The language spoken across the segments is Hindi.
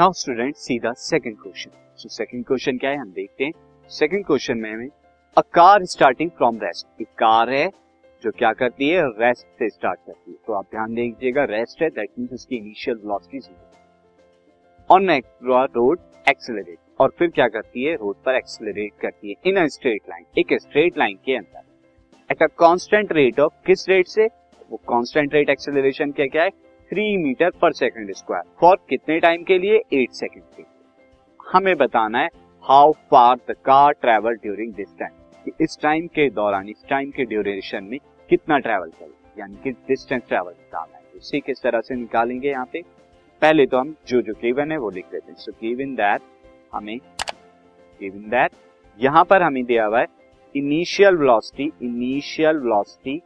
Now student see the second question so second question क्या है? हम देखते हैं। सेकंड क्वेश्चन में हमें a car starting from rest एक कार है जो क्या करती है? रेस्ट से स्टार्ट करती है। तो आप ध्यान दीजिएगा रेस्ट है दैट मींस उसकी initial velocity zero on road accelerate और फिर क्या करती है? रोड पर एक्सेलरेट करती है। इन अ स्ट्रेट लाइन एक स्ट्रेट लाइन के अंदर। At a constant rate of किस रेट से? वो कांस्टेंट रेट एक्सेलरेशन क्या क्या है? Three metre per second square for कितने टाइम के लिए? एट सेकंड के लिए. हमें बताना है how far the car travel during this time इस टाइम के दौरान, इस टाइम के ड्यूरेशन में कितना ट्रेवल करे यानी कि डिस्टेंस ट्रेवल निकालना है. उसी किस तरह से निकालेंगे यहाँ पे? पहले तो हम जो जो गिवन है वो लिख देते हैं. सो गिवन दैट हमें गिवन दैट यहाँ पर हमें दिया हुआ है initial velocity initial velocity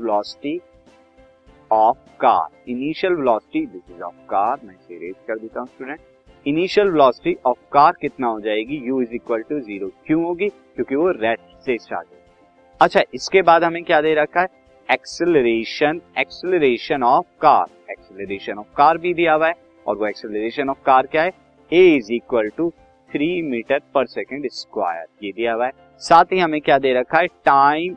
velocity of car initial velocity this is of car मैं इसे रेज कर देता हूँ student initial velocity of car कितना हो जाएगी? U is equal to zero क्यों होगी? क्योंकि वो रेस्ट से स्टार्ट होगी. अच्छा इसके बाद हमें क्या दे रखा है? Acceleration acceleration of car acceleration of car भी दिया हुआ है, और वो एक्सेलरेशन ऑफ़ कार क्या है? A is equal to three metre per second square ये दिया हुआ है. साथ ही हमें क्या दे रखा है? Time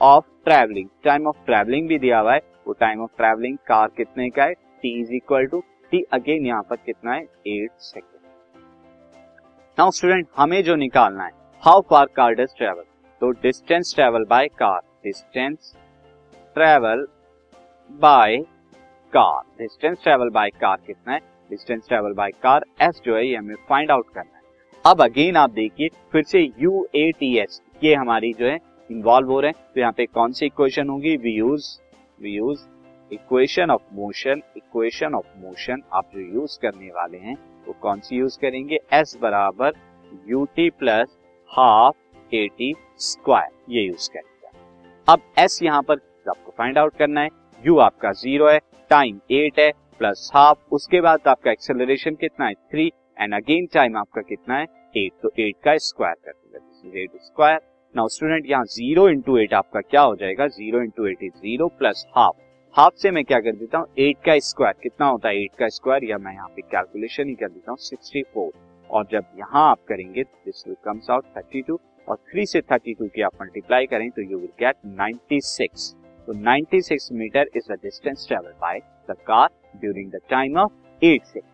of travelling time of travelling भी दिया हुआ है. वो टाइम ऑफ़ ट्रेवलिंग कार कितने का है? T is equal to T again यहाँ पर कितना है? एट सेकेंड नाउ स्टूडेंट हमें जो निकालना है how far car does travel तो distance travel by car distance travel by car distance travel by car कितना है? Distance travel by car S जो है, ये हमें फाइंड आउट करना है। अब अगेन आप देखिए, फिर से यू ए टी एस ये हमारी जो है इन्वॉल्व हो रहे हैं। तो यहाँ पे कौन सी इक्वेशन होगी? We use we use equation of motion equation of motion आप जो यूज़ करने वाले हैं, वो कौन सी यूज़ करेंगे? एस बराबर U T plus half A T square ये यूज़ करेंगे। अब एस यहाँ पर आपको फाइंड आउट करना है। यू आपका ज़ीरो है टाइम एट है प्लस हाफ़ उसके बाद आपका एक्सेलरेशन कितना है? थ्री एंड अगेन टाइम आपका कितना है? एट तो एट का स्क्वायर कर एट स्क्वायर नाउ स्टूडेंट यहाँ ज़ीरो इंटू एट आपका क्या हो जाएगा? Zero into eight is zero plus half half से मैं क्या कर देता हूँ? एट का स्क्वायर कितना होता है? एट का स्क्वायर या मैं यहाँ पे कैलकुलेशन ही कर देता हूँ सिक्सटी फोर और जब यहाँ आप करेंगे this will comes out thirty two और थ्री से थर्टी टू की आप मल्टीप्लाई करें तो you will get ninety six तो ninety six metre is the distance travel by the car during the time of eight second